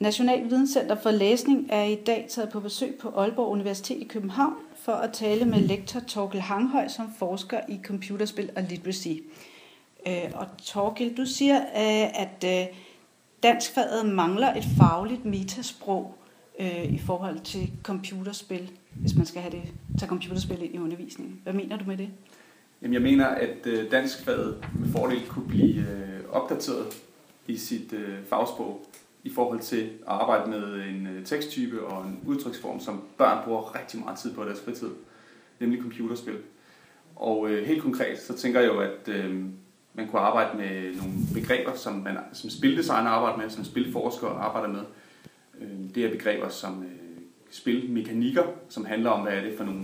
National Videnscenter for Læsning er i dag taget på besøg på Aalborg Universitet i København for at tale med lektor Torkel Hanghøj, som forsker i computerspil og literacy. Øh, og Torkel, du siger, øh, at øh, danskfaget mangler et fagligt metasprog i forhold til computerspil, hvis man skal have det, tage computerspil ind i undervisningen. Hvad mener du med det? Jamen, jeg mener, at danskfaget med fordel kunne blive opdateret i sit fagsprog i forhold til at arbejde med en øh, teksttype og en udtryksform, som børn bruger rigtig meget tid på i deres fritid, nemlig computerspil. Og øh, helt konkret, så tænker jeg jo, at øh, man kunne arbejde med nogle begreber, som, man, som spildesigner arbejder med, som spilforskere arbejder med. Øh, det er begreber som øh, spilmekanikker, som handler om, hvad er det for nogle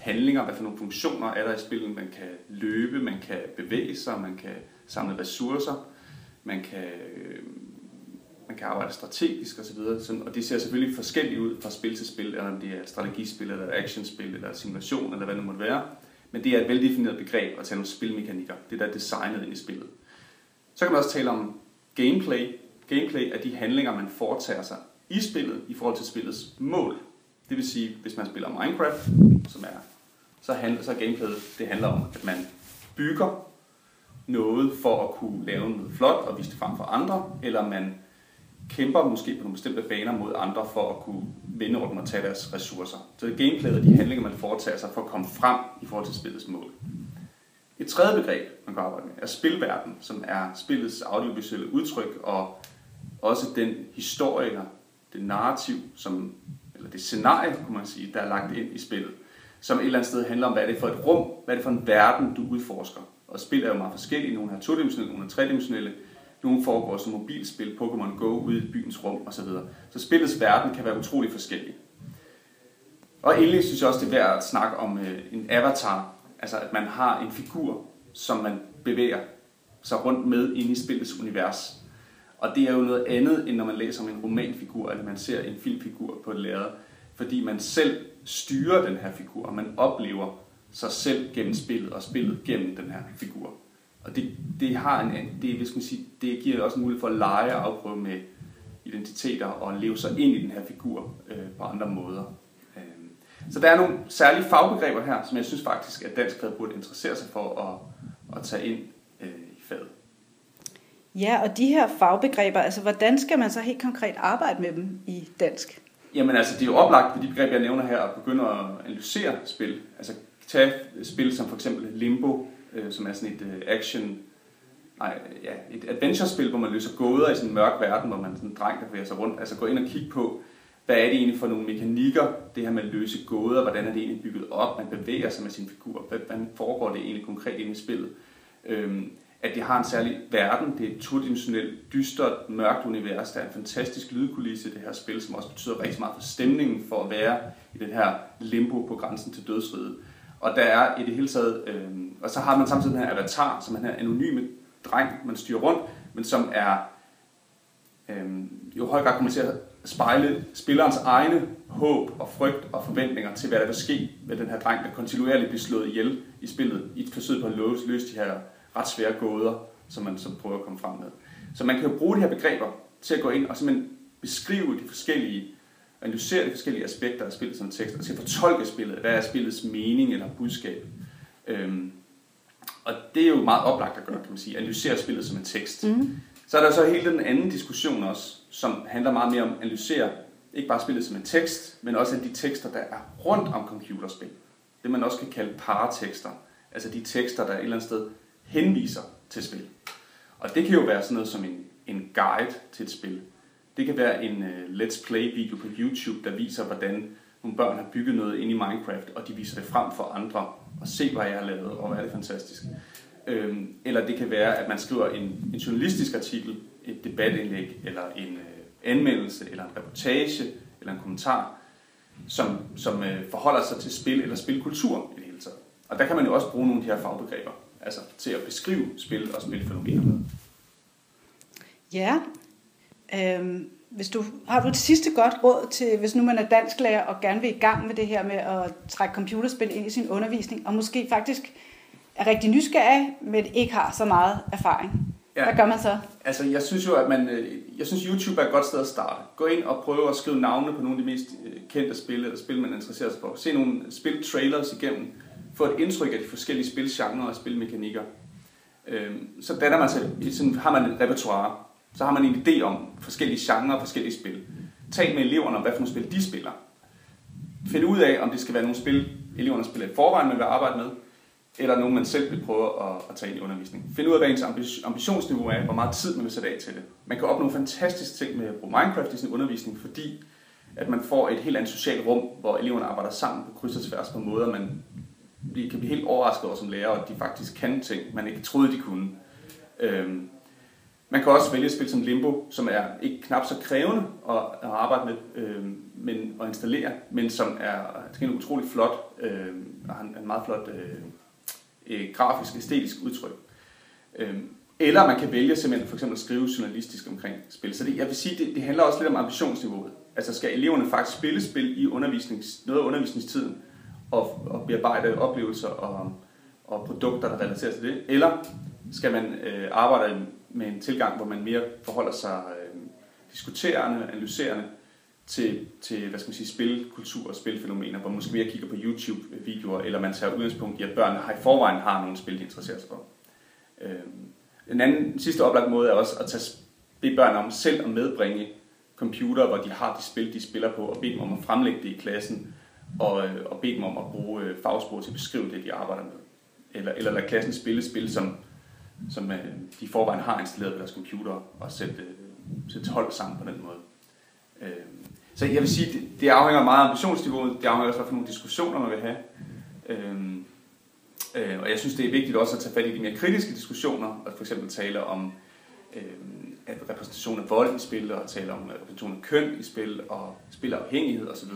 handlinger, hvad for nogle funktioner er der i spillet. Man kan løbe, man kan bevæge sig, man kan samle ressourcer, man kan øh, kan arbejde strategisk osv. Og, og det ser selvfølgelig forskelligt ud fra spil til spil, eller om det er strategispil, eller actionspil, eller simulation, eller hvad det måtte være. Men det er et veldefineret begreb at tage nogle spilmekanikker. Det der er designet ind i spillet. Så kan man også tale om gameplay. Gameplay er de handlinger, man foretager sig i spillet i forhold til spillets mål. Det vil sige, hvis man spiller Minecraft, som er, så, handler, så gameplayet, det handler om, at man bygger noget for at kunne lave noget flot og vise det frem for andre, eller man kæmper måske på nogle bestemte baner mod andre for at kunne vinde rundt og tage deres ressourcer. Så det er gameplayet og de handlinger, man foretager sig for at komme frem i forhold til spillets mål. Et tredje begreb, man kan arbejde med, er spilverden, som er spillets audiovisuelle udtryk og også den historie, eller det narrativ, som, eller det scenarie, kunne man sige, der er lagt ind i spillet, som et eller andet sted handler om, hvad er det for et rum, hvad er det for en verden, du udforsker. Og spil er jo meget forskellige, nogle er todimensionelle, nogle er tredimensionelle, nogle foregår som mobilspil, Pokémon Go ude i byens rum osv. Så spillets verden kan være utrolig forskellig. Og endelig synes jeg også, det er værd at snakke om øh, en avatar. Altså at man har en figur, som man bevæger sig rundt med ind i spillets univers. Og det er jo noget andet, end når man læser om en romanfigur, eller man ser en filmfigur på et lærred. Fordi man selv styrer den her figur, og man oplever sig selv gennem spillet, og spillet gennem den her figur. Og det, det, har en, det, det, skal sige, det giver også en mulighed for at lege og afprøve med identiteter og leve sig ind i den her figur øh, på andre måder. Øh, så der er nogle særlige fagbegreber her, som jeg synes faktisk, at dansk fag burde interessere sig for at, at tage ind øh, i faget. Ja, og de her fagbegreber, altså hvordan skal man så helt konkret arbejde med dem i dansk? Jamen altså, det er jo oplagt for de begreber, jeg nævner her, at begynde at analysere spil. Altså tage spil som for eksempel Limbo, øh, som er sådan et øh, action, nej, ja, et adventure-spil, hvor man løser gåder i sådan en mørk verden, hvor man sådan en dreng, der bevæger sig rundt. Altså gå ind og kigge på, hvad er det egentlig for nogle mekanikker, det her med at løse gåder, hvordan er det egentlig bygget op, man bevæger sig med sin figur, hvordan foregår det egentlig konkret inde i spillet. Øhm, at det har en særlig verden, det er et todimensionelt, dystert, mørkt univers, der er en fantastisk lydkulisse i det her spil, som også betyder rigtig meget for stemningen for at være i den her limbo på grænsen til dødsriget. Og der er i det hele taget, øh, og så har man samtidig den her avatar, som er den her anonyme dreng, man styrer rundt, men som er øh, jo høj grad kommer til at spejle spillerens egne håb og frygt og forventninger til, hvad der vil ske med den her dreng, der kontinuerligt bliver slået ihjel i spillet, i et forsøg på at løse, løse de her ret svære gåder, som man så prøver at komme frem med. Så man kan jo bruge de her begreber til at gå ind og simpelthen beskrive de forskellige analysere de forskellige aspekter af spillet som tekst, og skal fortolke spillet. Hvad er spillets mening eller budskab? Øhm, og det er jo meget oplagt at gøre, kan man sige. Analysere spillet som en tekst. Mm. Så er der så hele den anden diskussion også, som handler meget mere om at analysere ikke bare spillet som en tekst, men også de tekster, der er rundt om computerspil. Det man også kan kalde paratekster. Altså de tekster, der et eller andet sted henviser til spil. Og det kan jo være sådan noget som en, en guide til et spil. Det kan være en uh, Let's Play video på YouTube, der viser, hvordan nogle børn har bygget noget ind i Minecraft, og de viser det frem for andre, og se, hvad jeg har lavet, og hvad er det fantastisk. Øhm, eller det kan være, at man skriver en, en journalistisk artikel, et debatindlæg, eller en øh, anmeldelse, eller en reportage, eller en kommentar, som, som øh, forholder sig til spil eller spilkultur i det hele taget. Og der kan man jo også bruge nogle af de her fagbegreber, altså til at beskrive spil og spilfænomener med. Ja, Øhm, hvis du, har du et sidste godt råd til, hvis nu man er dansklærer og gerne vil i gang med det her med at trække computerspil ind i sin undervisning, og måske faktisk er rigtig nysgerrig, men ikke har så meget erfaring? Ja. Hvad gør man så? Altså, jeg synes jo, at man, øh, jeg synes, YouTube er et godt sted at starte. Gå ind og prøve at skrive navne på nogle af de mest øh, kendte spil, eller spil, man interesserer sig for. Se nogle spil-trailers igennem. Få et indtryk af de forskellige spilgenre og spilmekanikker. Øhm, så danner man sig, sådan har man et repertoire. Så har man en idé om forskellige genrer og forskellige spil. Tal med eleverne om, hvad for nogle spil de spiller. Find ud af, om det skal være nogle spil, eleverne spiller i forvejen, man vil arbejde med, eller nogen, man selv vil prøve at, at tage ind i undervisning. Find ud af, hvad ens ambitionsniveau er, hvor meget tid man vil sætte af til det. Man kan opnå fantastiske ting med at bruge Minecraft i sin undervisning, fordi at man får et helt andet socialt rum, hvor eleverne arbejder sammen på kryds og tværs på måder, man kan blive helt overrasket over som lærer, at de faktisk kan ting, man ikke troede, de kunne. Øhm, man kan også vælge et spil som Limbo, som er ikke knap så krævende at, at arbejde med øh, men, at installere, men som er en utrolig flot, øh, og har en meget flot øh, øh, grafisk, æstetisk udtryk. Øh, eller man kan vælge simpelthen for eksempel at skrive journalistisk omkring spil. Så det, jeg vil sige, det, det handler også lidt om ambitionsniveauet. Altså skal eleverne faktisk spille spil i undervisnings, noget af undervisningstiden, og, og bearbejde oplevelser og, og produkter, der relaterer til det? Eller skal man øh, arbejde med en tilgang, hvor man mere forholder sig øh, diskuterende, analyserende til, til hvad skal man sige, spilkultur og spilfænomener, hvor man måske mere kigger på YouTube-videoer, eller man tager udgangspunkt i, at børnene har i forvejen har nogle spil, de interesserer sig for. Øh, en anden sidste oplagt måde er også at tage, bede børn om selv at medbringe computer, hvor de har de spil, de spiller på, og bede dem om at fremlægge det i klassen, og, øh, og bede dem om at bruge øh, fagsprog til at beskrive det, de arbejder med. Eller, eller lade klassen spille spil, som som øh, de forvejen har installeret på deres computer og sætte, øh, sætte hold sammen på den måde. Øh, så jeg vil sige, det, det afhænger meget af ambitionsniveauet, det afhænger også af, nogle diskussioner, man vil have. Øhm, øh, og jeg synes, det er vigtigt også at tage fat i de mere kritiske diskussioner, og for eksempel tale om øhm, at repræsentation af vold i spil, og tale om repræsentation af køn i spil, og spilafhængighed osv.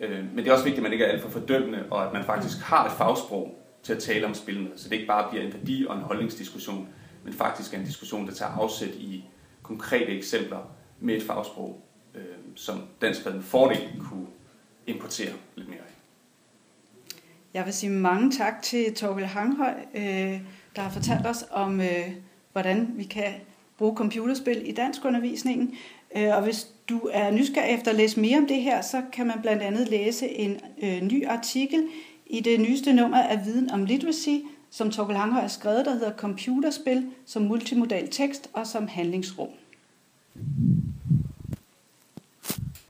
Øhm, men det er også vigtigt, at man ikke er alt for fordømmende, og at man faktisk har et fagsprog, til at tale om spillene, så det ikke bare bliver en værdi- og en holdningsdiskussion, men faktisk en diskussion, der tager afsæt i konkrete eksempler med et fagsprog, øh, som dansk med fordel kunne importere lidt mere af. Jeg vil sige mange tak til Torvild Hanghøj, øh, der har fortalt os om, øh, hvordan vi kan bruge computerspil i dansk undervisningen. Øh, og hvis du er nysgerrig efter at læse mere om det her, så kan man blandt andet læse en øh, ny artikel i det nyeste nummer af Viden om Literacy, som Torkel Hanghøj har skrevet, der hedder Computerspil som multimodal tekst og som handlingsrum.